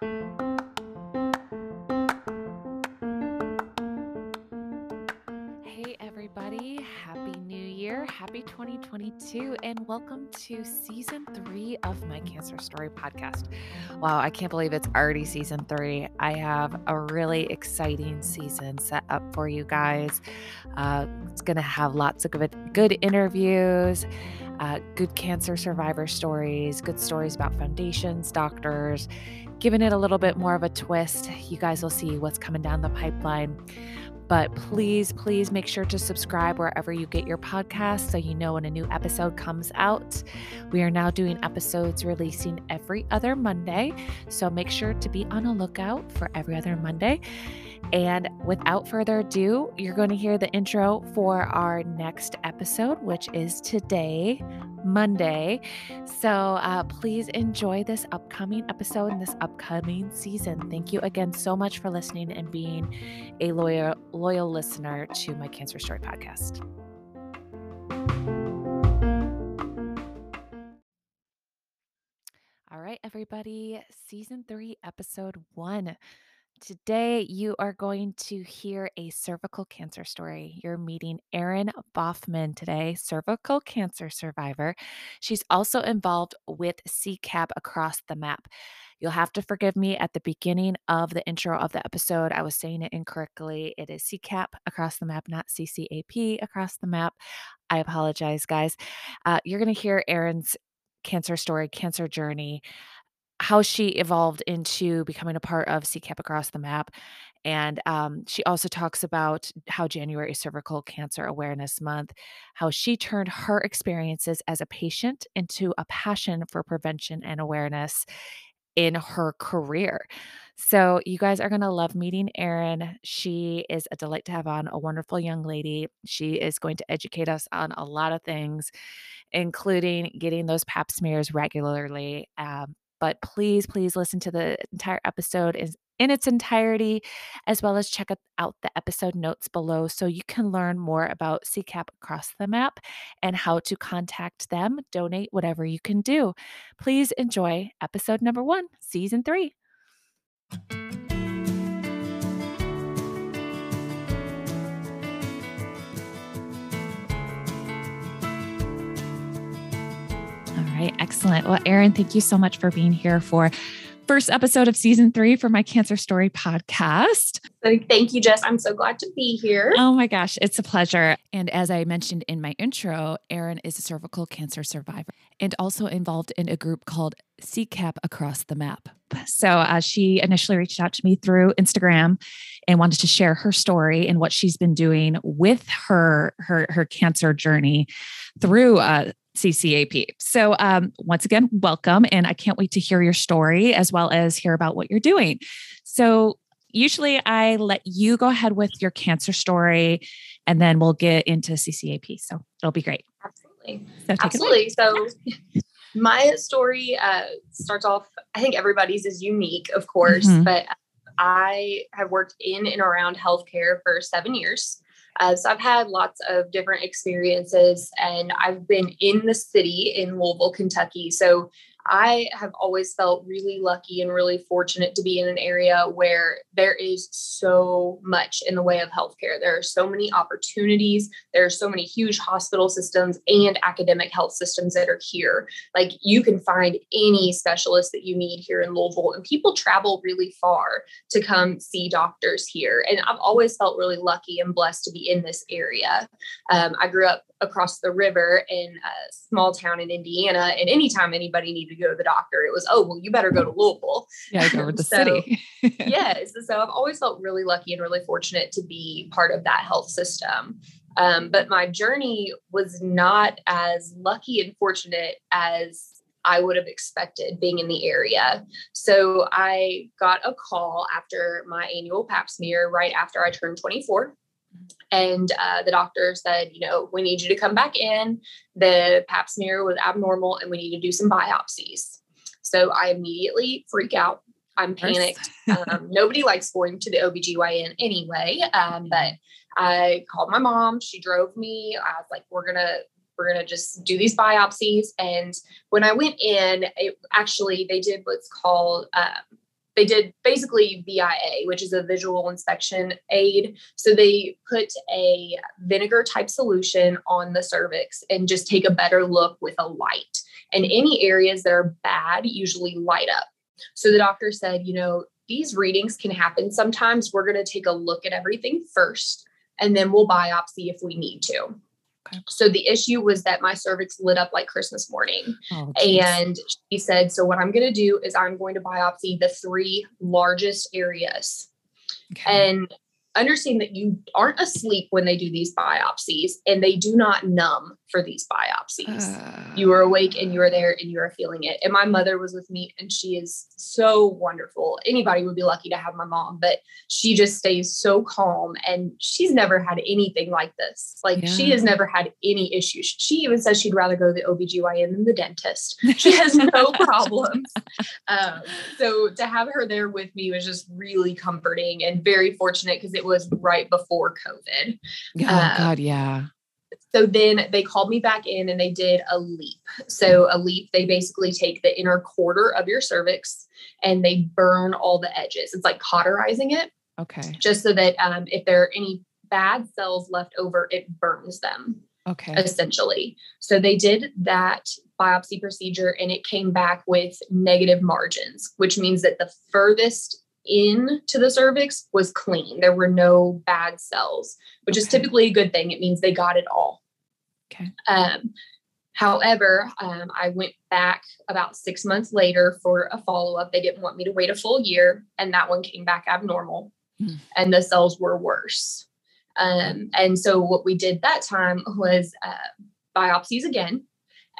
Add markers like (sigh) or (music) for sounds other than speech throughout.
Hey, everybody. Happy New Year. Happy 2022. And welcome to season three of my Cancer Story podcast. Wow, I can't believe it's already season three. I have a really exciting season set up for you guys. Uh, it's going to have lots of good, good interviews. Uh, good cancer survivor stories, good stories about foundations, doctors, giving it a little bit more of a twist. You guys will see what's coming down the pipeline. But please, please make sure to subscribe wherever you get your podcast so you know when a new episode comes out. We are now doing episodes releasing every other Monday. So make sure to be on a lookout for every other Monday. And without further ado, you're going to hear the intro for our next episode, which is today, Monday. So uh, please enjoy this upcoming episode and this upcoming season. Thank you again so much for listening and being a loyal, loyal listener to my Cancer Story podcast. All right, everybody, season three, episode one. Today, you are going to hear a cervical cancer story. You're meeting Erin Boffman today, cervical cancer survivor. She's also involved with CCAP across the map. You'll have to forgive me at the beginning of the intro of the episode. I was saying it incorrectly. It is CCAP across the map, not CCAP across the map. I apologize, guys. Uh, you're going to hear Erin's cancer story, cancer journey how she evolved into becoming a part of CCAP Across the Map. And um, she also talks about how January is Cervical Cancer Awareness Month, how she turned her experiences as a patient into a passion for prevention and awareness in her career. So, you guys are going to love meeting Erin. She is a delight to have on, a wonderful young lady. She is going to educate us on a lot of things, including getting those pap smears regularly, um, but please, please listen to the entire episode is in its entirety, as well as check out the episode notes below so you can learn more about CCAP across the map and how to contact them, donate, whatever you can do. Please enjoy episode number one, season three. Right, excellent. Well, Erin, thank you so much for being here for first episode of season three for my Cancer Story podcast. Thank you, Jess. I'm so glad to be here. Oh my gosh, it's a pleasure. And as I mentioned in my intro, Erin is a cervical cancer survivor and also involved in a group called CCAP Across the Map. So uh, she initially reached out to me through Instagram and wanted to share her story and what she's been doing with her her her cancer journey through uh, CCAP. So, um, once again, welcome. And I can't wait to hear your story as well as hear about what you're doing. So, usually I let you go ahead with your cancer story and then we'll get into CCAP. So, it'll be great. Absolutely. So Absolutely. So, (laughs) my story uh, starts off, I think everybody's is unique, of course, mm-hmm. but I have worked in and around healthcare for seven years. Uh, so I've had lots of different experiences, and I've been in the city in Louisville, Kentucky. So I have always felt really lucky and really fortunate to be in an area where there is so much in the way of healthcare. There are so many opportunities. There are so many huge hospital systems and academic health systems that are here. Like you can find any specialist that you need here in Louisville, and people travel really far to come see doctors here. And I've always felt really lucky and blessed to be in this area. Um, I grew up across the river in a small town in Indiana, and anytime anybody needed go to the doctor, it was, oh, well, you better go to Louisville. Yeah, go to (laughs) the so, city. (laughs) yes. So I've always felt really lucky and really fortunate to be part of that health system. Um, but my journey was not as lucky and fortunate as I would have expected being in the area. So I got a call after my annual pap smear right after I turned 24. And uh, the doctor said, you know, we need you to come back in. The pap smear was abnormal and we need to do some biopsies. So I immediately freak out. I'm panicked. um, nobody likes going to the OBGYN anyway. Um, but I called my mom. She drove me. I was like, we're going to, we're going to just do these biopsies. And when I went in, it actually, they did what's called um, they did basically VIA, which is a visual inspection aid. So they put a vinegar type solution on the cervix and just take a better look with a light. And any areas that are bad usually light up. So the doctor said, you know, these readings can happen sometimes. We're going to take a look at everything first, and then we'll biopsy if we need to. Okay. So the issue was that my cervix lit up like Christmas morning. Oh, and she said, So, what I'm going to do is I'm going to biopsy the three largest areas. Okay. And understand that you aren't asleep when they do these biopsies and they do not numb for these biopsies. Uh, you are awake and you are there and you are feeling it. And my mother was with me and she is so wonderful. Anybody would be lucky to have my mom, but she just stays so calm and she's never had anything like this. Like yeah. she has never had any issues. She even says she'd rather go to the OBGYN than the dentist. (laughs) She has no problems. Um, so to have her there with me was just really comforting and very fortunate because it was right before COVID. Oh, um, God, yeah so then they called me back in and they did a LEEP. So a LEEP, they basically take the inner quarter of your cervix and they burn all the edges. It's like cauterizing it. Okay. Just so that um, if there are any bad cells left over, it burns them. Okay. Essentially. So they did that biopsy procedure and it came back with negative margins, which means that the furthest in to the cervix was clean. There were no bad cells, which okay. is typically a good thing. It means they got it all. Okay. Um, however, um, I went back about six months later for a follow up. They didn't want me to wait a full year, and that one came back abnormal, mm. and the cells were worse. Um, and so, what we did that time was uh, biopsies again.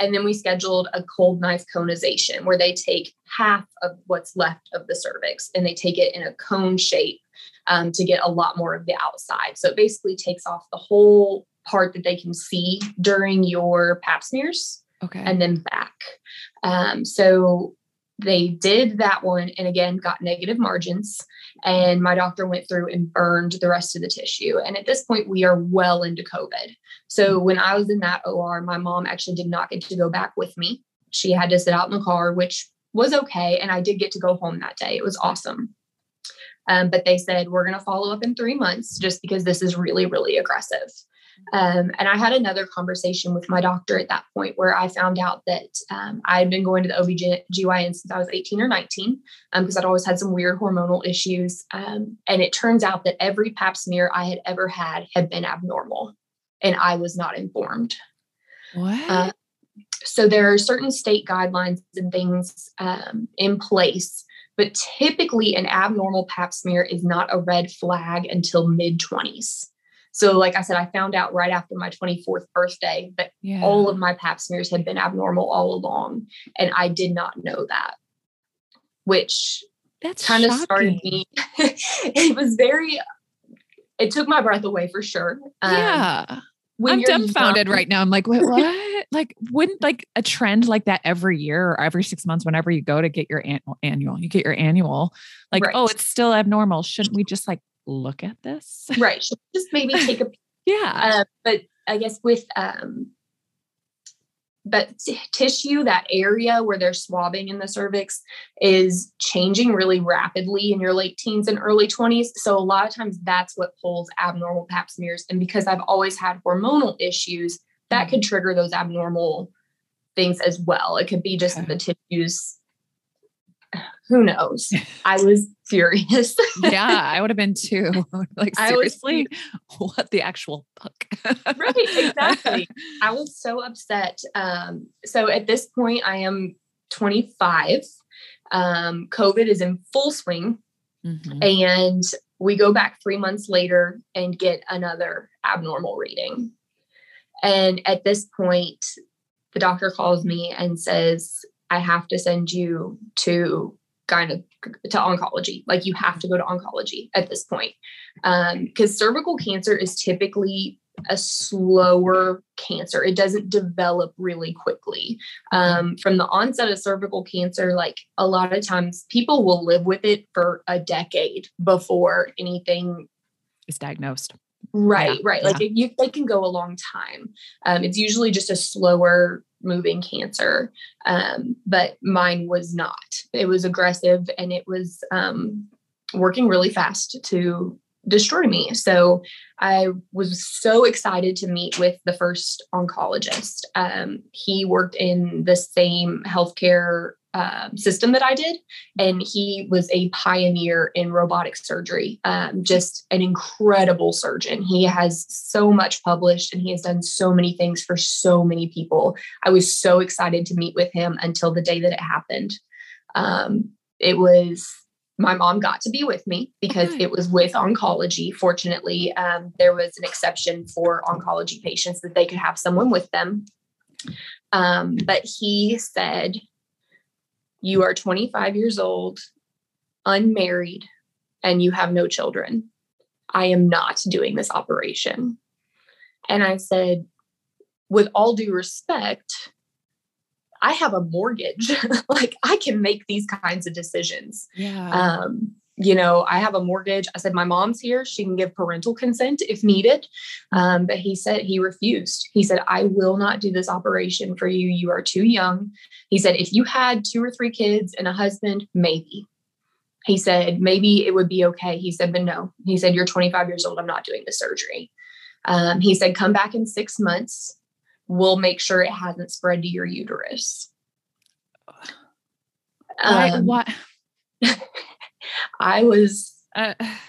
And then we scheduled a cold knife conization where they take half of what's left of the cervix and they take it in a cone shape um, to get a lot more of the outside. So it basically takes off the whole part that they can see during your pap smears. Okay. And then back. Um, so they did that one and again got negative margins. And my doctor went through and burned the rest of the tissue. And at this point, we are well into COVID. So when I was in that OR, my mom actually did not get to go back with me. She had to sit out in the car, which was okay. And I did get to go home that day. It was awesome. Um, but they said, we're going to follow up in three months just because this is really, really aggressive. Um, and I had another conversation with my doctor at that point where I found out that um, I had been going to the OBGYN since I was 18 or 19 because um, I'd always had some weird hormonal issues. Um, and it turns out that every pap smear I had ever had had been abnormal and I was not informed. What? Uh, so there are certain state guidelines and things um, in place but typically an abnormal pap smear is not a red flag until mid 20s so, like I said, I found out right after my 24th birthday that yeah. all of my pap smears had been abnormal all along. And I did not know that, which that's kind of started me. (laughs) it was very, it took my breath away for sure. Um, yeah. I'm dumbfounded young, right now. I'm like, wait, what? like, wouldn't like a trend like that every year or every six months, whenever you go to get your annual, annual you get your annual, like, right. oh, it's still abnormal. Shouldn't we just like look at this? (laughs) Right. Just maybe take a yeah. Uh, but I guess with um but t- tissue, that area where they're swabbing in the cervix is changing really rapidly in your late teens and early 20s. So a lot of times that's what pulls abnormal pap smears. And because I've always had hormonal issues, that mm-hmm. could trigger those abnormal things as well. It could be just okay. the tissues who knows? I (laughs) was furious. yeah, I (laughs) would have been too. (laughs) like seriously, was, what the actual fuck? right, exactly. I was so upset. Um, so at this point, I am 25. Um, COVID is in full swing, mm-hmm. and we go back three months later and get another abnormal reading. And at this point, the doctor calls me and says, I have to send you to kind of to oncology. Like you have to go to oncology at this point. Because um, cervical cancer is typically a slower cancer. It doesn't develop really quickly. Um, from the onset of cervical cancer, like a lot of times people will live with it for a decade before anything is diagnosed. Right, yeah, right. Yeah. Like you, they can go a long time. Um, it's usually just a slower moving cancer, um, but mine was not. It was aggressive and it was um, working really fast to destroy me. So I was so excited to meet with the first oncologist. Um, he worked in the same healthcare um, system that I did, and he was a pioneer in robotic surgery. Um, just an incredible surgeon. He has so much published, and he has done so many things for so many people. I was so excited to meet with him until the day that it happened. Um, it was my mom got to be with me because okay. it was with oncology. Fortunately, um, there was an exception for oncology patients that they could have someone with them. Um, but he said, You are 25 years old, unmarried, and you have no children. I am not doing this operation. And I said, With all due respect, I have a mortgage. (laughs) like I can make these kinds of decisions. Yeah. Um, you know, I have a mortgage. I said, my mom's here. She can give parental consent if needed. Um, but he said he refused. He said, I will not do this operation for you. You are too young. He said, if you had two or three kids and a husband, maybe. He said, maybe it would be okay. He said, but no. He said, you're 25 years old. I'm not doing the surgery. Um, he said, come back in six months we'll make sure it hasn't spread to your uterus. Why? Um, what? (laughs) I was uh, devastated. (sighs)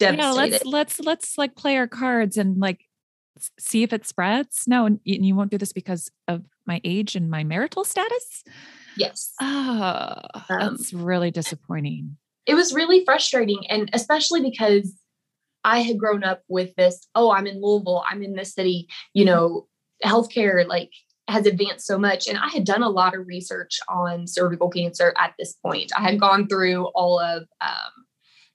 Yeah, let's let's let's like play our cards and like see if it spreads. No, and you won't do this because of my age and my marital status. Yes. Oh, um, that's really disappointing. It was really frustrating, and especially because I had grown up with this. Oh, I'm in Louisville. I'm in this city. You mm-hmm. know, healthcare like has advanced so much and i had done a lot of research on cervical cancer at this point. I had gone through all of um,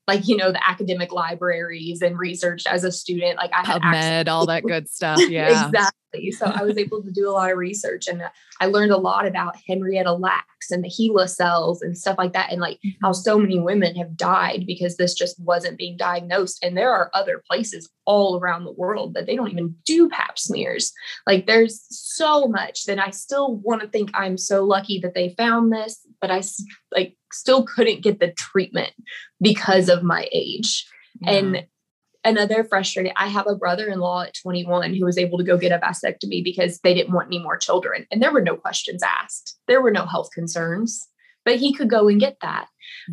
like you know the academic libraries and research as a student like i had PubMed, all that good stuff (laughs) yeah exactly so i was able to do a lot of research and i learned a lot about henrietta lacks and the HeLa cells and stuff like that and like how mm-hmm. so many women have died because this just wasn't being diagnosed and there are other places all around the world that they don't even do pap smears like there's so much that i still want to think i'm so lucky that they found this but i like still couldn't get the treatment because of my age. Yeah. And another frustrating, I have a brother in law at 21 who was able to go get a vasectomy because they didn't want any more children. And there were no questions asked, there were no health concerns, but he could go and get that.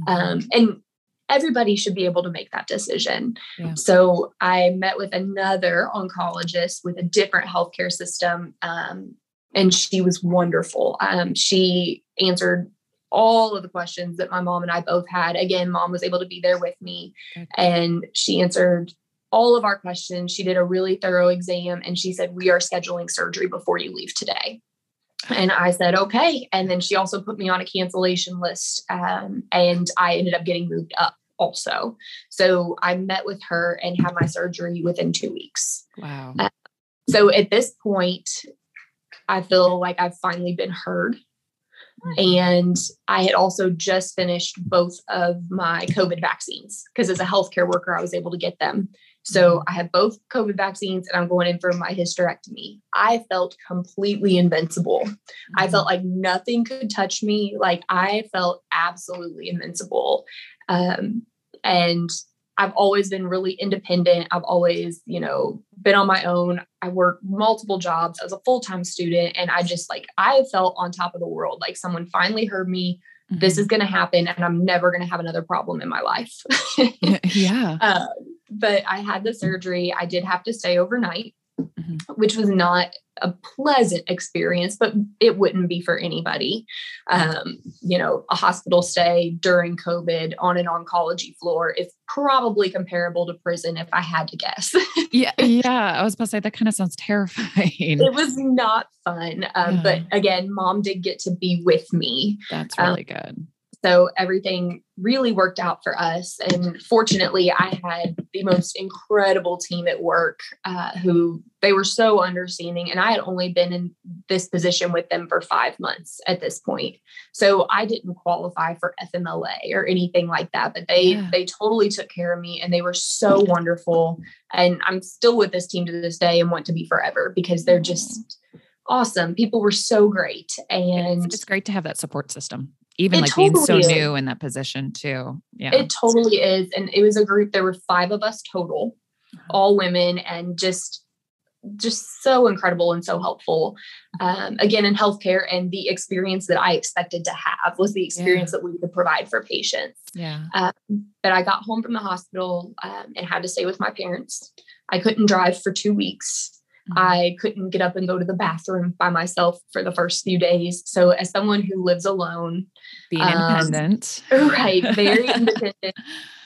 Mm-hmm. Um, and everybody should be able to make that decision. Yeah. So I met with another oncologist with a different healthcare system. Um, and she was wonderful. Um, she answered all of the questions that my mom and I both had. Again, mom was able to be there with me and she answered all of our questions. She did a really thorough exam and she said, We are scheduling surgery before you leave today. And I said, okay. And then she also put me on a cancellation list. Um, and I ended up getting moved up also. So I met with her and had my surgery within two weeks. Wow. Uh, so at this point, I feel like I've finally been heard. And I had also just finished both of my COVID vaccines because as a healthcare worker, I was able to get them. So mm-hmm. I have both COVID vaccines and I'm going in for my hysterectomy. I felt completely invincible. I felt mm-hmm. like nothing could touch me. Like I felt absolutely invincible. Um, and I've always been really independent. I've always, you know, been on my own. I worked multiple jobs as a full time student. And I just like, I felt on top of the world. Like someone finally heard me. Mm-hmm. This is going to happen. And I'm never going to have another problem in my life. (laughs) yeah. Uh, but I had the surgery. I did have to stay overnight, mm-hmm. which was not a pleasant experience, but it wouldn't be for anybody. Um, you know, a hospital stay during COVID on an oncology floor is probably comparable to prison if I had to guess. (laughs) yeah, yeah. I was about to say that kind of sounds terrifying. It was not fun, um, yeah. but again, mom did get to be with me. That's really um, good. So everything really worked out for us. And fortunately, I had the most incredible team at work uh, who they were so understanding. And I had only been in this position with them for five months at this point. So I didn't qualify for FMLA or anything like that. But they yeah. they totally took care of me and they were so wonderful. And I'm still with this team to this day and want to be forever because they're just awesome. People were so great. And it's, it's great to have that support system, even like totally being so is. new in that position too. Yeah. It totally is. And it was a group, there were five of us total, uh-huh. all women, and just just so incredible and so helpful. Um, again, in healthcare, and the experience that I expected to have was the experience yeah. that we could provide for patients. Yeah. Um, but I got home from the hospital um, and had to stay with my parents. I couldn't drive for two weeks. Mm-hmm. I couldn't get up and go to the bathroom by myself for the first few days. So, as someone who lives alone, being um, independent, right, very (laughs) independent.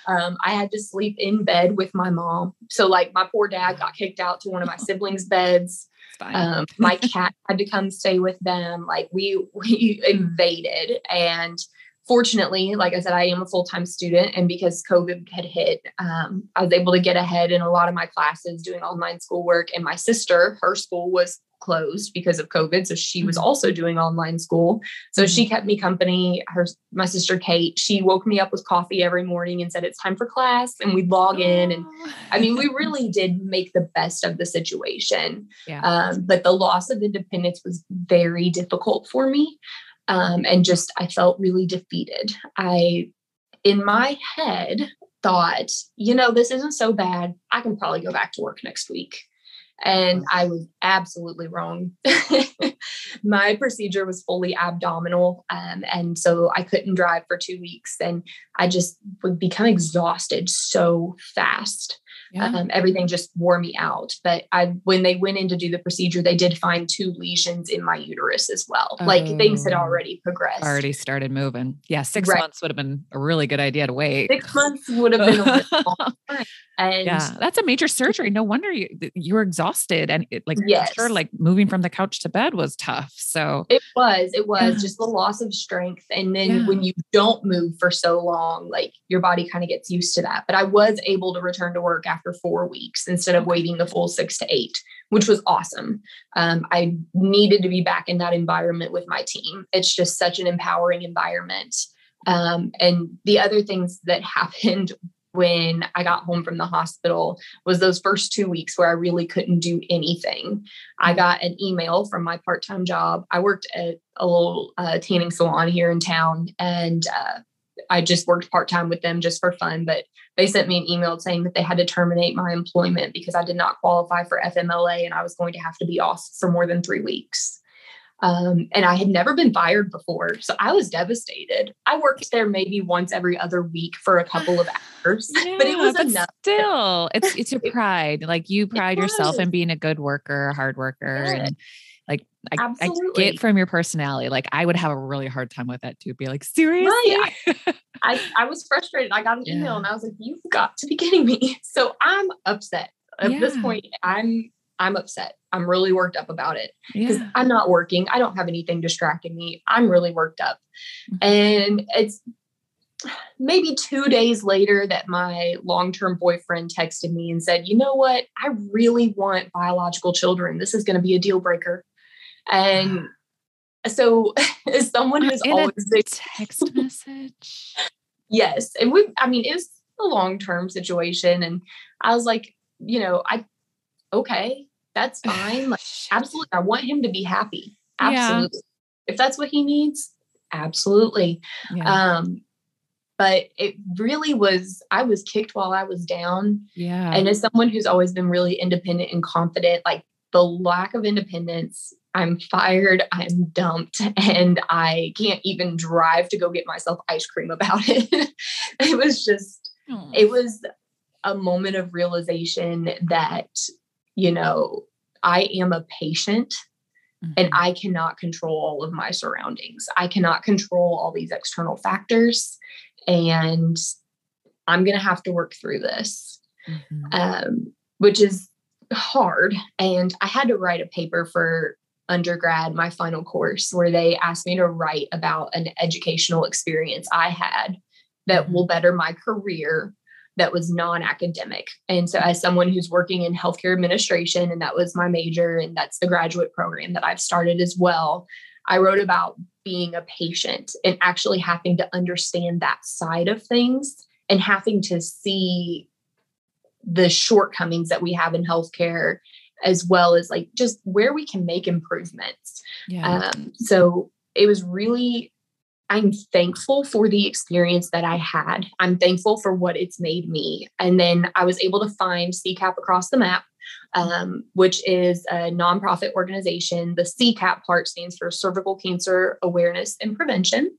Um, I had to sleep in bed with my mom. So, like, my poor dad got kicked out to one of my (laughs) siblings' beds. Um, my cat had to come stay with them. Like, we we (laughs) invaded, and fortunately, like I said, I am a full time student, and because COVID had hit, um, I was able to get ahead in a lot of my classes doing online schoolwork. And my sister, her school was closed because of COVID, so she was mm-hmm. also doing online school. So she mm-hmm. kept me company. Her, my sister Kate, she woke me up with coffee every morning and said it's time for class, and we'd log in. And I mean, we (laughs) really did make the best of the situation. Yeah. Um, but the loss of independence was very difficult for me um, and just I felt really defeated. I, in my head, thought, you know, this isn't so bad. I can probably go back to work next week. And I was absolutely wrong. (laughs) my procedure was fully abdominal. Um, and so I couldn't drive for two weeks. And I just would become exhausted so fast. Yeah. Um, everything just wore me out. But I, when they went in to do the procedure, they did find two lesions in my uterus as well. Oh, like things had oh. already progressed. Already started moving. Yeah, six right. months would have been a really good idea to wait. Six months would have been a (laughs) long time. And yeah, that's a major surgery. No wonder you you were exhausted and it, like yes. sure like moving from the couch to bed was tough. So it was, it was yeah. (sighs) just the loss of strength. And then yeah. when you don't move for so long, like your body kind of gets used to that. But I was able to return to work after four weeks instead of waiting the full six to eight, which was awesome. Um, I needed to be back in that environment with my team. It's just such an empowering environment. Um, and the other things that (laughs) happened when I got home from the hospital was those first two weeks where I really couldn't do anything. I got an email from my part time job. I worked at a little uh, tanning salon here in town and uh, I just worked part time with them just for fun. But they sent me an email saying that they had to terminate my employment because I did not qualify for FMLA and I was going to have to be off for more than three weeks. Um, and I had never been fired before. So I was devastated. I worked there maybe once every other week for a couple of hours, yeah, (sighs) but it was but enough. Still, it's it's your (laughs) pride. Like you pride yourself in being a good worker, a hard worker. And I, I, get from your personality. Like I would have a really hard time with that too. Be like, seriously? Right. I, I was frustrated. I got an yeah. email and I was like, you've got to be kidding me. (laughs) So I'm upset. At yeah. this point, I'm I'm upset. I'm really worked up about it because yeah. I'm not working. I don't have anything distracting me. I'm really worked up. Mm-hmm. And it's (sighs) maybe two days later that my long term boyfriend texted me and said, You know what? I really want biological children. This is going to be a deal breaker. And so, (laughs) as someone who's In always a text message. yes. And we, I mean, it was a long term situation. And I was like, you know, I okay, that's (sighs) fine. Like, absolutely. I want him to be happy. Absolutely. Yeah. If that's what he needs, absolutely. Yeah. Um, but it really was, I was kicked while I was down. Yeah. And as someone who's always been really independent and confident, like the lack of independence, I'm fired, I'm dumped, and I can't even drive to go get myself ice cream about (laughs) it. it was just, it was a moment of realization that you know, I am a patient mm-hmm. and I cannot control all of my surroundings. I cannot control all these external factors. And I'm going to have to work through this, mm-hmm. um, which is hard. And I had to write a paper for undergrad, my final course, where they asked me to write about an educational experience I had that mm-hmm. will better my career that was non-academic. And so as someone who's working in healthcare administration and that was my major and that's the graduate program that I've started as well, I wrote about being a patient and actually having to understand that side of things and having to see the shortcomings that we have in healthcare as well as like just where we can make improvements. Yeah. Um, so it was really I'm thankful for the experience that I had. I'm thankful for what it's made me. And then I was able to find CCAP across the map, um, which is a nonprofit organization. The CCAP part stands for Cervical Cancer Awareness and Prevention.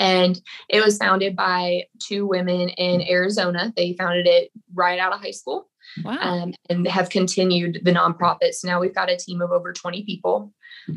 And it was founded by two women in Arizona. They founded it right out of high school Wow. um, and have continued the nonprofits. Now we've got a team of over 20 people.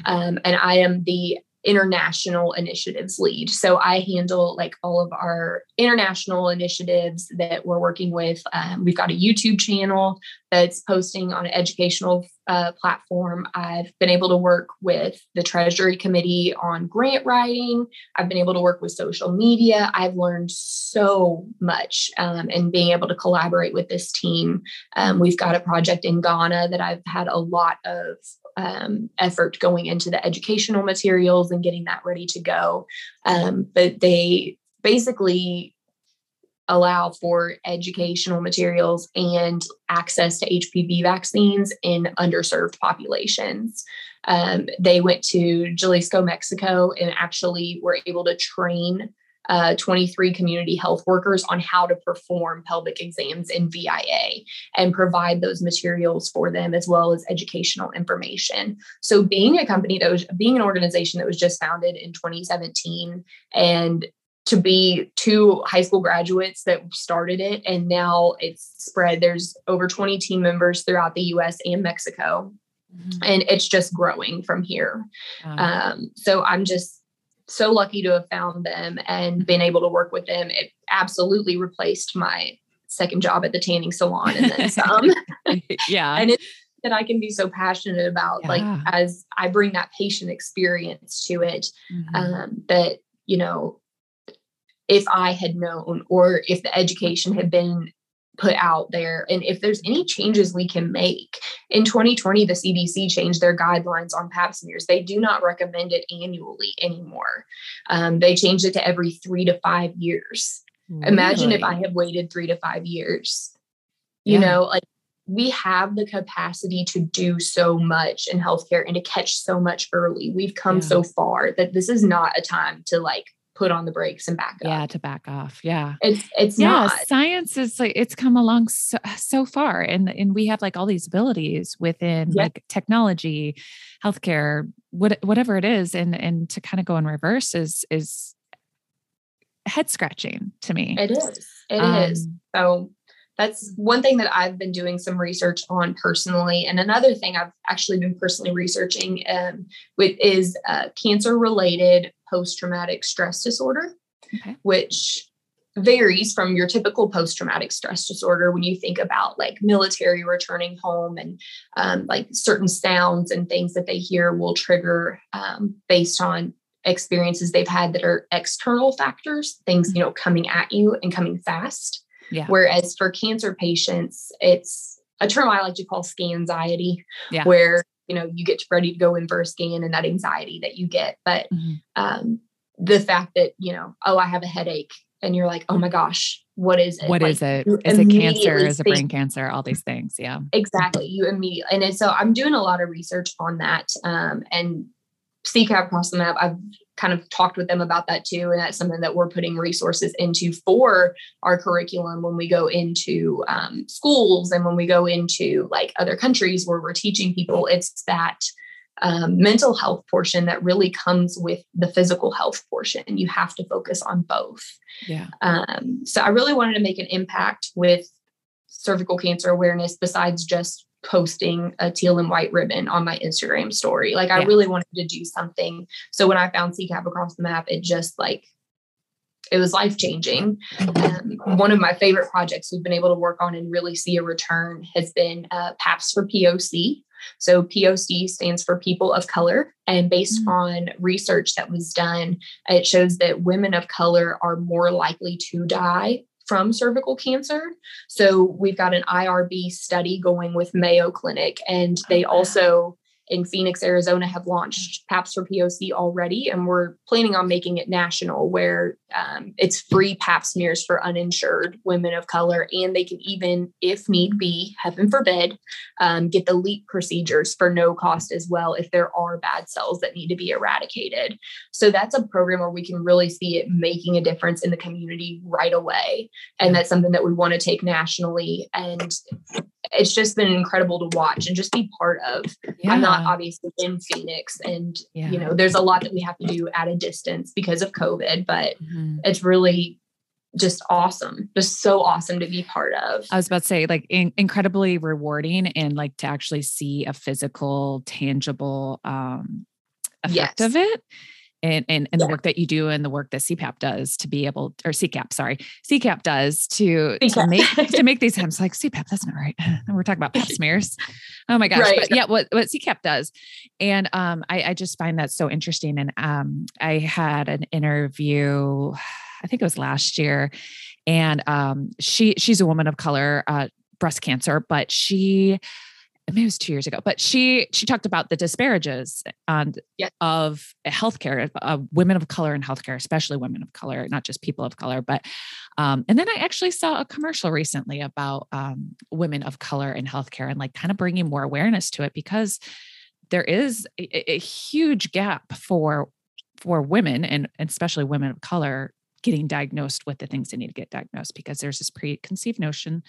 Um, and I am the international initiatives lead. So I handle like all of our international initiatives that we're working with. Um, we've got a YouTube channel that's posting on an educational uh, platform. I've been able to work with the Treasury Committee on grant writing. I've been able to work with social media. I've learned so much um, and being able to collaborate with this team. Um, we've got a project in Ghana that I've had a lot of um, effort going into the educational materials and getting that ready to go. Um, but they basically allow for educational materials and access to HPV vaccines in underserved populations. Um, they went to Jalisco, Mexico, and actually were able to train uh, 23 community health workers on how to perform pelvic exams in VIA and provide those materials for them as well as educational information. So, being a company that was being an organization that was just founded in 2017 and to be two high school graduates that started it and now it's spread there's over 20 team members throughout the US and Mexico mm-hmm. and it's just growing from here um, so i'm just so lucky to have found them and been able to work with them. It absolutely replaced my second job at the tanning salon and then some. (laughs) yeah. and it's that I can be so passionate about, yeah. like as I bring that patient experience to it, mm-hmm. um, that, you know, if I had known or if the education had been put out there and if there's any changes we can make in 2020 the cdc changed their guidelines on pap smears they do not recommend it annually anymore um, they changed it to every three to five years really? imagine if i had waited three to five years you yeah. know like we have the capacity to do so much in healthcare and to catch so much early. We've come yeah. so far that this is not a time to like put on the brakes and back up. Yeah, to back off. Yeah. It's it's yeah, not. Science is like it's come along so, so far and and we have like all these abilities within like technology, healthcare, what, whatever it is and and to kind of go in reverse is is head scratching to me. It is. It um, is. So that's one thing that I've been doing some research on personally. And another thing I've actually been personally researching um, with is uh, cancer related post traumatic stress disorder, okay. which varies from your typical post traumatic stress disorder when you think about like military returning home and um, like certain sounds and things that they hear will trigger um, based on experiences they've had that are external factors, things, you know, coming at you and coming fast. Yeah. Whereas for cancer patients, it's a term I like to call scan anxiety, yeah. where you know you get ready to go in for a scan and that anxiety that you get. But mm-hmm. um, the fact that you know, oh, I have a headache, and you're like, oh my gosh, what is it? What like, is it? Is it cancer? Is it brain cancer? All these things. Yeah. Exactly. You immediately and so I'm doing a lot of research on that. Um, and CCAP across the map, I've kind of talked with them about that too. And that's something that we're putting resources into for our curriculum when we go into um, schools and when we go into like other countries where we're teaching people. It's that um, mental health portion that really comes with the physical health portion. You have to focus on both. Yeah. Um, so I really wanted to make an impact with cervical cancer awareness besides just posting a teal and white ribbon on my Instagram story. Like I yeah. really wanted to do something. So when I found CCAP across the map, it just like it was life changing. Um, one of my favorite projects we've been able to work on and really see a return has been uh, PAPS for POC. So POC stands for people of color. And based mm-hmm. on research that was done, it shows that women of color are more likely to die from cervical cancer. So we've got an IRB study going with Mayo Clinic, and they oh, also in Phoenix, Arizona have launched PAPS for POC already, and we're planning on making it national where um, it's free pap smears for uninsured women of color. And they can even, if need be, heaven forbid, um, get the LEEP procedures for no cost as well if there are bad cells that need to be eradicated. So that's a program where we can really see it making a difference in the community right away. And that's something that we want to take nationally. And it's just been incredible to watch and just be part of. Yeah. I'm not obviously in Phoenix, and yeah. you know, there's a lot that we have to do at a distance because of COVID, but mm-hmm. it's really just awesome just so awesome to be part of i was about to say like in- incredibly rewarding and like to actually see a physical tangible um effect yes. of it and and, and yeah. the work that you do and the work that CPAP does to be able or CCAP, sorry, CCAP does to, to make to make these hams (laughs) like CPAP, that's not right. And (laughs) we're talking about pap (laughs) smears. Oh my gosh. Right. But yeah, what what CCAP does. And um I, I just find that so interesting. And um I had an interview, I think it was last year, and um she she's a woman of color, uh breast cancer, but she maybe it was two years ago, but she she talked about the disparages on yes. of healthcare, uh, women of color in healthcare, especially women of color, not just people of color. But um, and then I actually saw a commercial recently about um, women of color in healthcare and like kind of bringing more awareness to it because there is a, a huge gap for for women and, and especially women of color getting diagnosed with the things they need to get diagnosed because there's this preconceived notion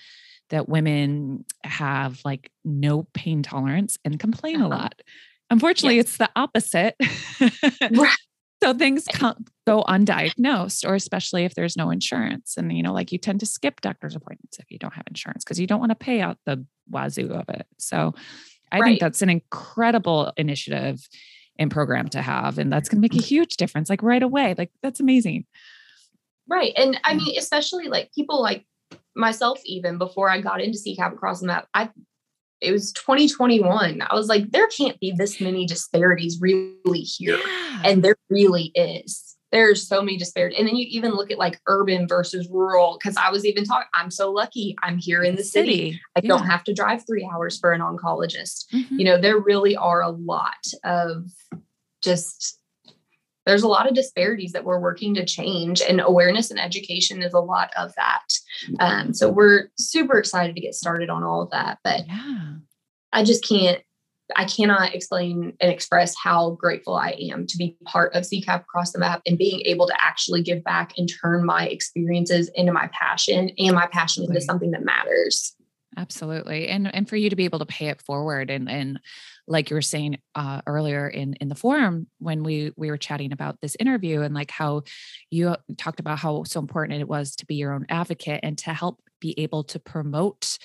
that women have like no pain tolerance and complain uh-huh. a lot. Unfortunately, yes. it's the opposite. (laughs) right. So things can't go undiagnosed, or especially if there's no insurance. And, you know, like you tend to skip doctor's appointments if you don't have insurance because you don't want to pay out the wazoo of it. So I right. think that's an incredible initiative and program to have. And that's going to make a huge difference, like right away. Like that's amazing. Right. And I mean, especially like people like myself even before I got into CCAP across the map, I it was 2021. I was like, there can't be this many disparities really here. Yeah. And there really is. There's so many disparities. And then you even look at like urban versus rural. Cause I was even talking, I'm so lucky I'm here in the city. city. I yeah. don't have to drive three hours for an oncologist. Mm-hmm. You know, there really are a lot of just there's a lot of disparities that we're working to change and awareness and education is a lot of that. Um, so we're super excited to get started on all of that but yeah. i just can't i cannot explain and express how grateful i am to be part of ccap across the map and being able to actually give back and turn my experiences into my passion and my passion into something that matters. Absolutely and and for you to be able to pay it forward and and like you were saying uh, earlier in in the forum when we we were chatting about this interview and like how you talked about how so important it was to be your own advocate and to help be able to promote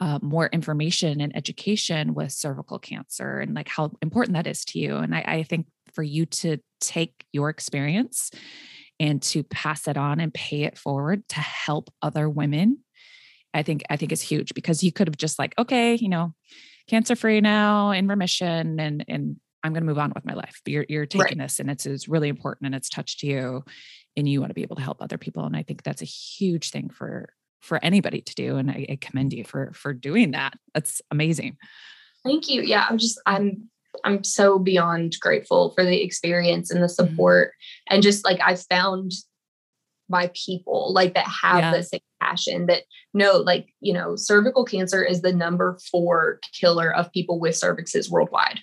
uh, more information and education with cervical cancer and like how important that is to you. And I, I think for you to take your experience and to pass it on and pay it forward to help other women i think i think is huge because you could have just like okay you know cancer free now in remission and and I'm going to move on with my life. But you're you're taking right. this and it's, it's really important and it's touched you and you want to be able to help other people. And I think that's a huge thing for for anybody to do. And I, I commend you for for doing that. That's amazing. Thank you. Yeah, I'm just I'm I'm so beyond grateful for the experience and the mm-hmm. support. Mm-hmm. And just like I've found by people like that have yeah. the same passion that know like you know cervical cancer is the number four killer of people with cervixes worldwide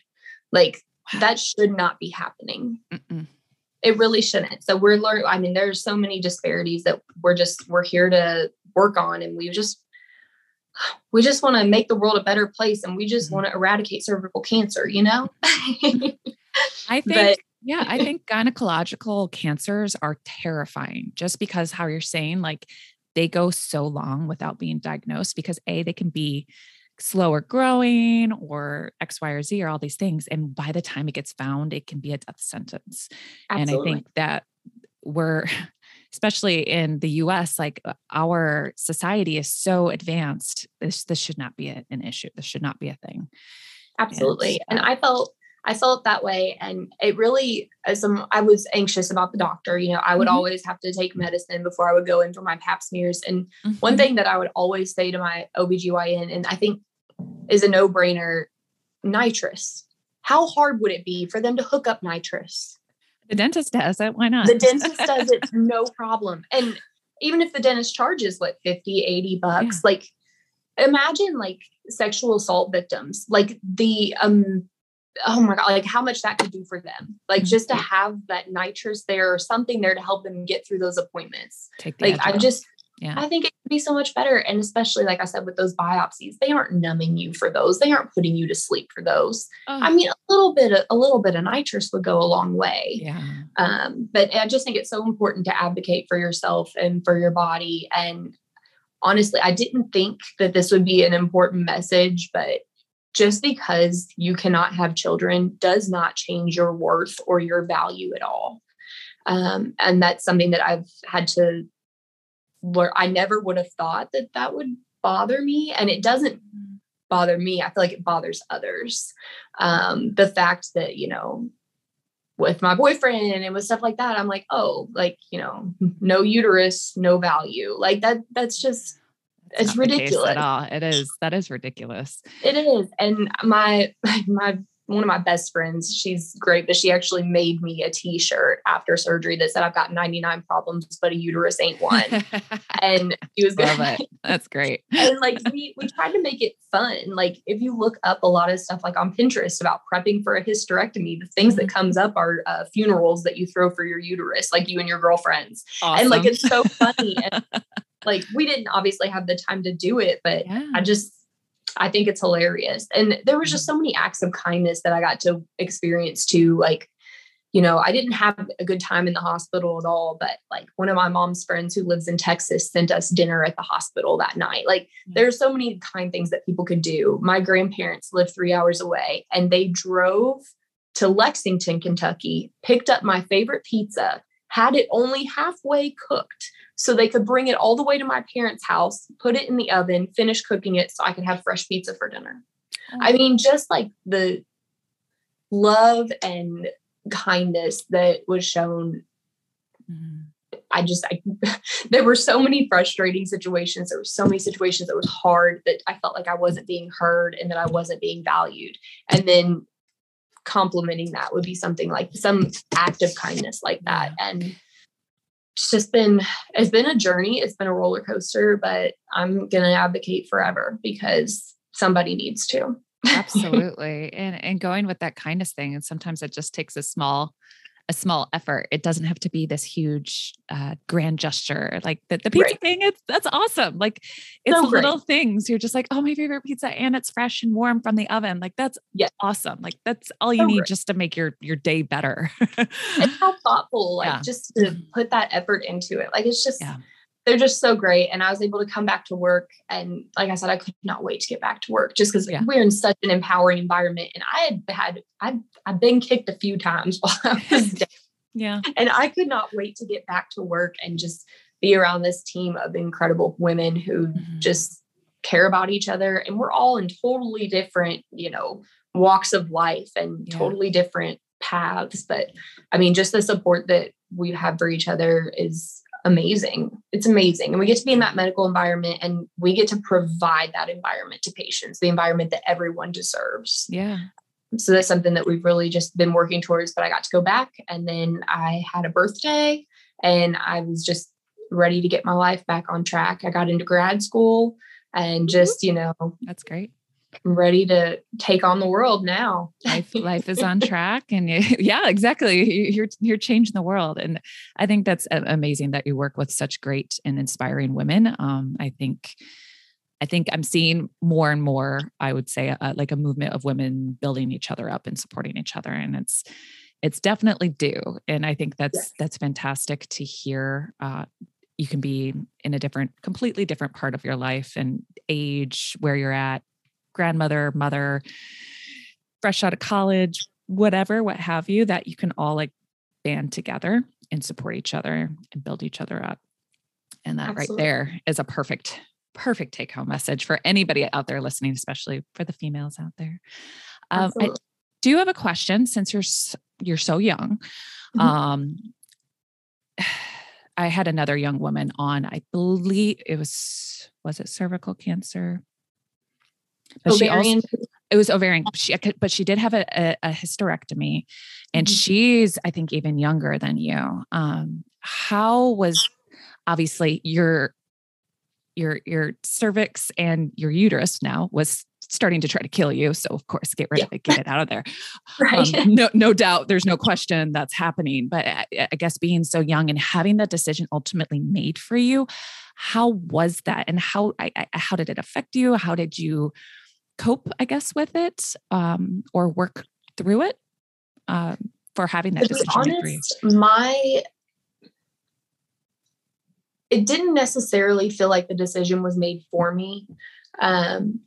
like that should not be happening Mm-mm. it really shouldn't so we're learning i mean there's so many disparities that we're just we're here to work on and we just we just want to make the world a better place and we just mm-hmm. want to eradicate cervical cancer you know (laughs) i (laughs) think but, yeah, I think gynecological cancers are terrifying just because how you're saying, like, they go so long without being diagnosed because A, they can be slower growing or X, Y, or Z or all these things. And by the time it gets found, it can be a death sentence. Absolutely. And I think that we're, especially in the US, like uh, our society is so advanced. This this should not be a, an issue. This should not be a thing. Absolutely. And, and I felt I felt that way. And it really, as I was anxious about the doctor, you know, I would mm-hmm. always have to take medicine before I would go in for my pap smears. And mm-hmm. one thing that I would always say to my OBGYN, and I think is a no brainer nitrous. how hard would it be for them to hook up nitrous? The dentist does it. Why not? The dentist (laughs) does it, no problem. And even if the dentist charges like 50, 80 bucks, yeah. like imagine like sexual assault victims, like the um oh my god, like how much that could do for them. Like just to mm-hmm. have that nitrous there or something there to help them get through those appointments. Take like I just yeah. I think it could be so much better. And especially, like I said, with those biopsies, they aren't numbing you for those. They aren't putting you to sleep for those. Oh. I mean, a little bit, of, a little bit of nitrous would go a long way. Yeah. Um, but I just think it's so important to advocate for yourself and for your body. And honestly, I didn't think that this would be an important message, but just because you cannot have children does not change your worth or your value at all. Um, and that's something that I've had to where I never would have thought that that would bother me. And it doesn't bother me. I feel like it bothers others. Um, the fact that, you know, with my boyfriend and with stuff like that, I'm like, oh, like, you know, no uterus, no value. Like that, that's just, it's, it's ridiculous at all. It is. That is ridiculous. It is. And my, (laughs) my one of my best friends, she's great, but she actually made me a t-shirt after surgery that said I've got 99 problems, but a uterus ain't one. (laughs) and she was Love (laughs) it. That's great. and like we we tried to make it fun. Like if you look up a lot of stuff like on Pinterest about prepping for a hysterectomy, the things that mm-hmm. comes up are uh, funerals that you throw for your uterus, like you and your girlfriends. Awesome. And like it's so funny. and like we didn't obviously have the time to do it, but yeah. I just I think it's hilarious. And there was just mm-hmm. so many acts of kindness that I got to experience too. Like, you know, I didn't have a good time in the hospital at all, but like one of my mom's friends who lives in Texas sent us dinner at the hospital that night. Like, there's so many kind things that people could do. My grandparents live three hours away and they drove to Lexington, Kentucky, picked up my favorite pizza, had it only halfway cooked so they could bring it all the way to my parents' house, put it in the oven, finish cooking it so I could have fresh pizza for dinner. Oh. I mean, just like the love and kindness that was shown. Mm-hmm. I just, I, (laughs) there were so many frustrating situations. There were so many situations that was hard that I felt like I wasn't being heard and that I wasn't being valued. And then complimenting that would be something like some act of kindness like that. And it's just been it's been a journey. It's been a roller coaster but i'm going to advocate forever because somebody needs to. (laughs) Absolutely. And and going with that kindness thing and sometimes it just takes a small a small effort. It doesn't have to be this huge uh, grand gesture. Like the, the pizza right. thing, it's that's awesome. Like it's so little things. You're just like, oh, my favorite pizza, and it's fresh and warm from the oven. Like that's yeah. awesome. Like that's all you so need great. just to make your your day better. and how thoughtful, like yeah. just to put that effort into it. Like it's just yeah they're just so great. And I was able to come back to work. And like I said, I could not wait to get back to work just because yeah. we're in such an empowering environment. And I had had, I've, I've been kicked a few times (laughs) while I was (laughs) down. yeah. And I could not wait to get back to work and just be around this team of incredible women who mm-hmm. just care about each other. And we're all in totally different, you know, walks of life and yeah. totally different paths. But I mean, just the support that we have for each other is amazing. It's amazing. And we get to be in that medical environment and we get to provide that environment to patients, the environment that everyone deserves. Yeah. So that's something that we've really just been working towards. But I got to go back and then I had a birthday and I was just ready to get my life back on track. I got into grad school and just, you know, that's great. I'm ready to take on the world now. life, (laughs) life is on track, and you, (laughs) yeah, exactly. You're you're changing the world, and I think that's amazing that you work with such great and inspiring women. Um, I think, I think I'm seeing more and more. I would say uh, like a movement of women building each other up and supporting each other, and it's it's definitely due. And I think that's yes. that's fantastic to hear. Uh, you can be in a different, completely different part of your life and age where you're at grandmother, mother, fresh out of college, whatever, what have you, that you can all like band together and support each other and build each other up. And that Absolutely. right there is a perfect, perfect take home message for anybody out there listening, especially for the females out there. Um, I do have a question since you're you're so young. Mm-hmm. Um, (sighs) I had another young woman on. I believe it was was it cervical cancer. But ovarian. she also it was ovarian. She, but she did have a, a, a hysterectomy, and mm-hmm. she's I think even younger than you. Um, how was obviously your your your cervix and your uterus now was starting to try to kill you. So of course, get rid yeah. of it, get it out of there. (laughs) right. Um, no, no doubt, there's no question that's happening. But I, I, guess being so young and having that decision ultimately made for you, how was that, and how I, I, how did it affect you? How did you cope, I guess, with it, um, or work through it um, for having that to decision? honest, my it didn't necessarily feel like the decision was made for me. Um,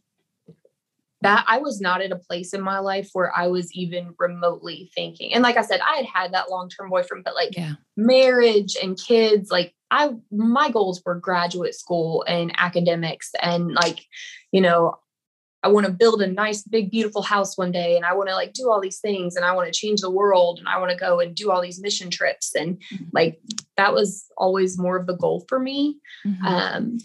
that I was not at a place in my life where I was even remotely thinking. And like I said, I had had that long term boyfriend, but like yeah. marriage and kids, like I, my goals were graduate school and academics and like, you know, I want to build a nice, big, beautiful house one day. And I want to like do all these things and I want to change the world and I want to go and do all these mission trips. And mm-hmm. like that was always more of the goal for me. Mm-hmm. Um,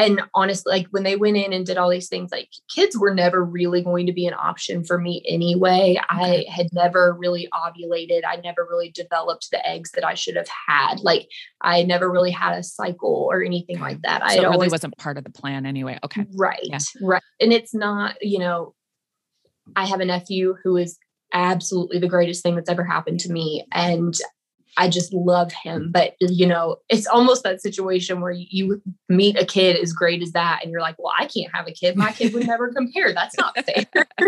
and honestly like when they went in and did all these things like kids were never really going to be an option for me anyway. I had never really ovulated. I never really developed the eggs that i should have had. Like i never really had a cycle or anything okay. like that. So i really always, wasn't part of the plan anyway. Okay. Right yeah. right. And it's not you know i have a nephew who is absolutely the greatest thing that's ever happened to me. And I just love him. But, you know, it's almost that situation where you meet a kid as great as that, and you're like, well, I can't have a kid. My kid would never compare. That's not (laughs) fair. (laughs)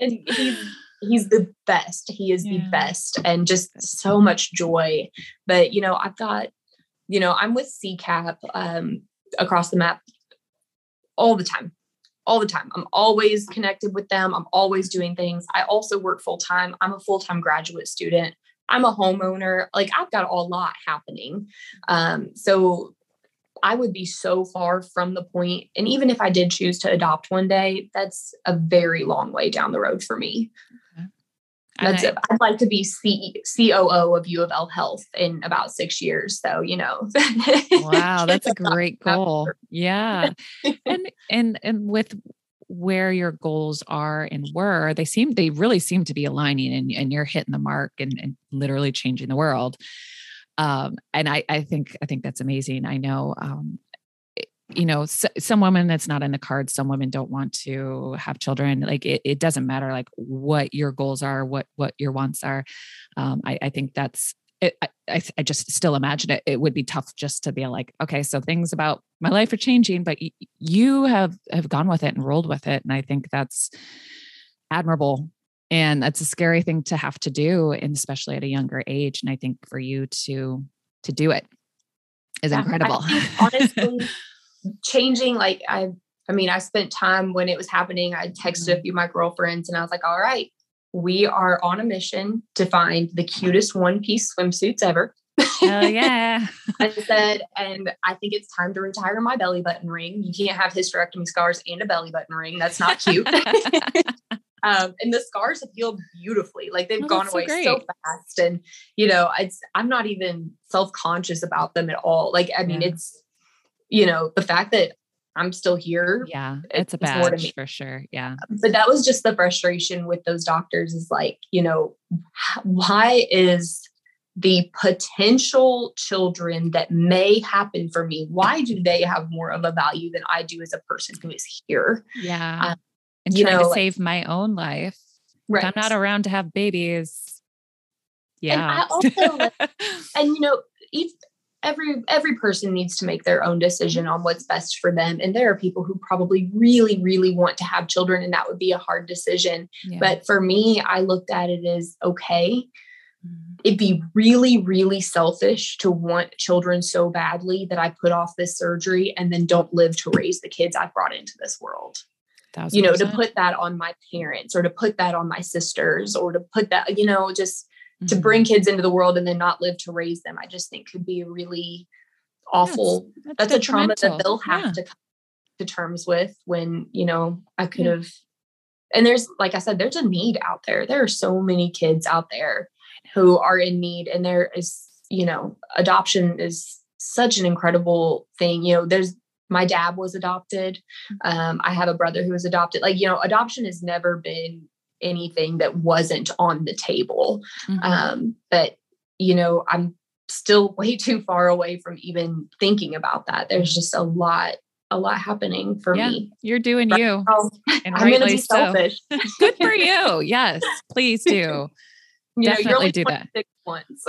and he's, he's the best. He is yeah. the best and just so much joy. But, you know, I've got, you know, I'm with CCAP um, across the map all the time all the time. I'm always connected with them. I'm always doing things. I also work full time. I'm a full time graduate student. I'm a homeowner. Like I've got a lot happening. Um, so I would be so far from the point, and even if I did choose to adopt one day, that's a very long way down the road for me. That's I, it. I'd like to be C- COO of U of L Health in about six years. So you know. wow, (laughs) that's a great goal. Yeah, (laughs) and and and with where your goals are and were, they seem they really seem to be aligning and, and you're hitting the mark and, and literally changing the world. Um, and I, I think I think that's amazing. I know um, you know so, some women that's not in the cards some women don't want to have children like it, it doesn't matter like what your goals are what what your wants are um, I, I think that's it, I, I just still imagine it. It would be tough just to be like, okay, so things about my life are changing, but y- you have have gone with it and rolled with it, and I think that's admirable. And that's a scary thing to have to do, and especially at a younger age. And I think for you to to do it is yeah, incredible. (laughs) honestly, changing like I, I mean, I spent time when it was happening. I texted mm-hmm. a few of my girlfriends, and I was like, all right, we are on a mission to find the cutest one piece swimsuits ever. Hell yeah. (laughs) I said, and I think it's time to retire my belly button ring. You can't have hysterectomy scars and a belly button ring. That's not cute. (laughs) (laughs) um, and the scars have healed beautifully. Like they've oh, gone away so, so, fast. And, you know, it's, I'm not even self conscious about them at all. Like, I mean, yeah. it's, you know, the fact that I'm still here. Yeah, it's a badge for sure. Yeah. But that was just the frustration with those doctors is like, you know, why is the potential children that may happen for me, why do they have more of a value than I do as a person who is here? Yeah. Um, and you trying know, to save my own life. Right. I'm not around to have babies. Yeah. And also, (laughs) and you know, each every every person needs to make their own decision on what's best for them and there are people who probably really really want to have children and that would be a hard decision yeah. but for me i looked at it as okay mm-hmm. it'd be really really selfish to want children so badly that i put off this surgery and then don't live to raise the kids i've brought into this world you know to put that on my parents or to put that on my sisters or to put that you know just to mm-hmm. bring kids into the world and then not live to raise them, I just think could be a really awful. that's, that's, that's a trauma that they'll have yeah. to come to terms with when, you know, I could have. And there's, like I said, there's a need out there. There are so many kids out there who are in need, and there is, you know, adoption is such an incredible thing. You know, there's my dad was adopted. Mm-hmm. Um, I have a brother who was adopted. Like, you know, adoption has never been anything that wasn't on the table. Mm-hmm. Um, but, you know, I'm still (laughs) way too far away from even thinking about that. There's just a lot a lot happening for yeah, me. You're doing right you. Now, and I'm gonna be selfish. So. (laughs) Good for (laughs) you. Yes, please do. You Definitely know, do that.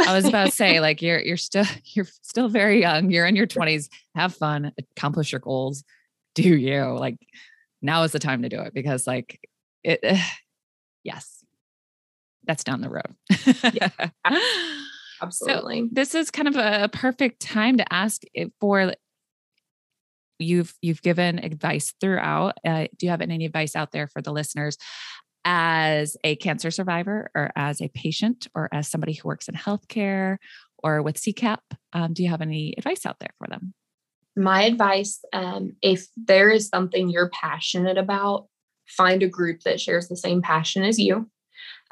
I was about to say, like you're you're still you're still very young. You're in your 20s. Have fun, accomplish your goals. Do you like now is the time to do it because like it yes. That's down the road. yeah, (laughs) absolutely. So this is kind of a perfect time to ask for you've you've given advice throughout. Uh, do you have any advice out there for the listeners as a cancer survivor, or as a patient, or as somebody who works in healthcare, or with CCAP? Um, do you have any advice out there for them? My advice: um, if there is something you're passionate about, find a group that shares the same passion as you.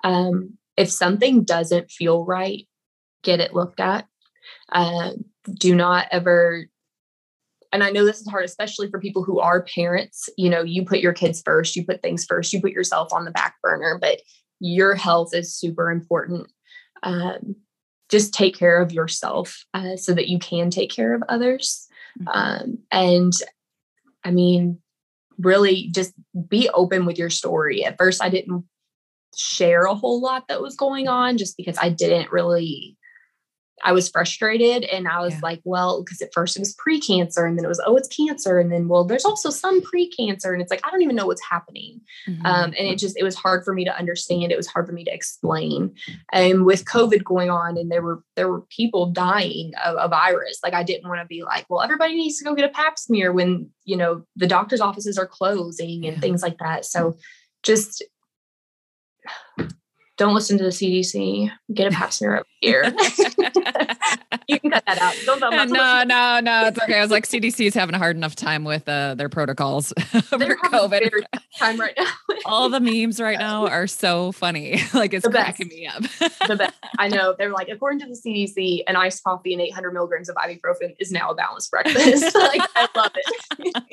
Um, if something doesn't feel right, get it looked at. Uh, do not ever and I know this is hard, especially for people who are parents. You know, you put your kids first, you put things first, you put yourself on the back burner, but your health is super important. Um, just take care of yourself uh, so that you can take care of others. Mm-hmm. Um, and I mean, really just be open with your story. At first, I didn't share a whole lot that was going on just because I didn't really I was frustrated and I was yeah. like, well, because at first it was pre-cancer and then it was, oh, it's cancer. And then, well, there's also some pre-cancer. And it's like, I don't even know what's happening. Mm-hmm. Um, and it just, it was hard for me to understand. It was hard for me to explain. And with COVID going on and there were, there were people dying of a virus. Like I didn't want to be like, well, everybody needs to go get a pap smear when, you know, the doctor's offices are closing and yeah. things like that. So just don't listen to the CDC. Get a smear over here. (laughs) you can cut that out. Don't No, no, no. It's okay. I was like, CDC is having a hard enough time with uh, their protocols (laughs) for COVID. time right now. (laughs) All the memes right now are so funny. like it's cracking me up. the best. I know. They're like, according to the CDC, an iced coffee and 800 milligrams of ibuprofen is now a balanced breakfast. like I love it.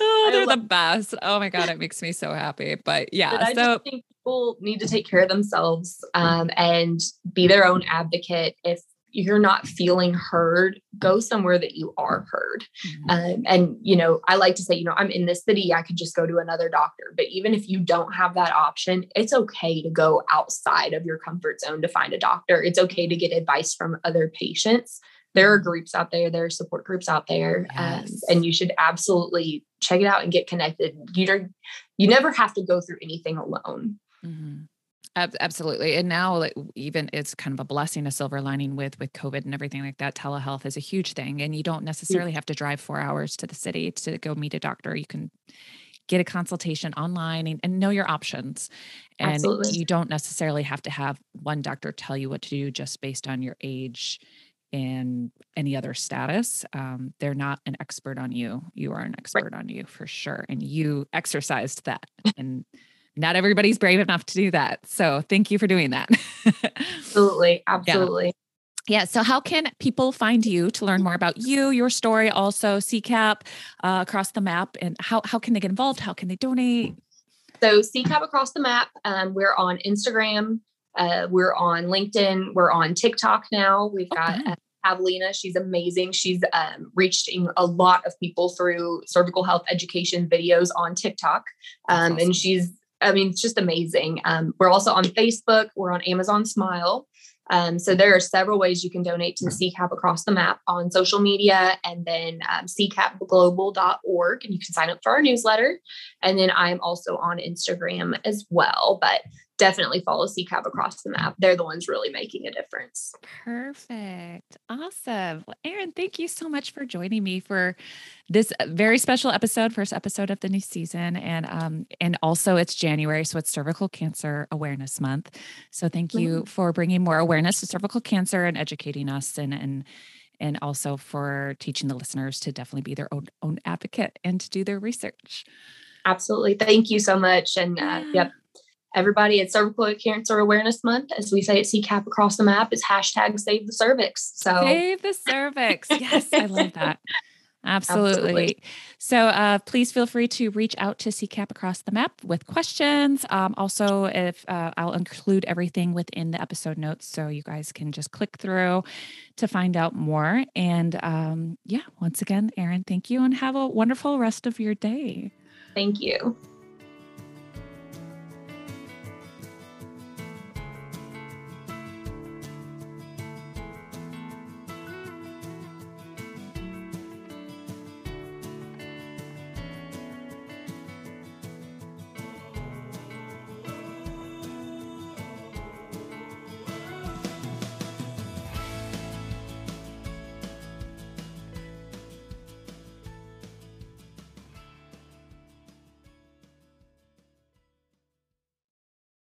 oh, they're the best. Oh my god, it makes me so happy. But yeah, but so people need to take care of themselves um, and be their own advocate. If you're not feeling heard, go somewhere that you are heard. Mm-hmm. Um, and, you know, I like to say, you know, I'm in this city, I could just go to another doctor. But even if you don't have that option, it's okay to go outside of your comfort zone to find a doctor. It's okay to get advice from other patients. There are groups out there, there are support groups out there, um, yes. um, and you should absolutely check it out and get connected. You don't, you never have to go through anything alone. Mm-hmm. Absolutely. And now like, even it's kind of a blessing, a silver lining with with COVID and everything like that. Telehealth is a huge thing. And you don't necessarily have to drive four hours to the city to go meet a doctor. You can get a consultation online and, and know your options. And Absolutely. you don't necessarily have to have one doctor tell you what to do just based on your age and any other status. Um, they're not an expert on you. You are an expert right. on you for sure. And you exercised that. And not everybody's brave enough to do that. So thank you for doing that. absolutely. (laughs) Absolutely. Yeah. yeah. So, how can people find you to learn more about you, your story, also CCAP uh, across the map, and how how can they get involved? How can they donate? So, CCAP across the map. Um, we're on Instagram. Uh, we're on LinkedIn. We're on TikTok now. We've got okay. uh, Avelina. She's amazing. She's um, reached a lot of people through cervical health education videos on TikTok. Um, awesome. And she's I mean, it's just amazing. Um, we're also on Facebook, we're on Amazon Smile. Um, so there are several ways you can donate to the CCAP across the map on social media and then um, ccapglobal.org and you can sign up for our newsletter. And then I'm also on Instagram as well. But definitely follow CCAP across the map. They're the ones really making a difference. Perfect. Awesome. Well, Erin, thank you so much for joining me for this uh, very special episode, first episode of the new season. And um, and also it's January, so it's cervical cancer awareness month. So thank you mm-hmm. for bringing more awareness to cervical cancer and educating us and and and also for teaching the listeners to definitely be their own own advocate and to do their research. Absolutely. Thank you so much. And uh, yep, everybody it's cervical cancer awareness month as we say at ccap across the map is hashtag save the cervix so save the cervix yes i love that (laughs) Absolutely. Absolutely. So uh, please feel free to reach out to CCAP Across the Map with questions. Um, also, if uh, I'll include everything within the episode notes so you guys can just click through to find out more. And um, yeah, once again, Erin, thank you and have a wonderful rest of your day. Thank you.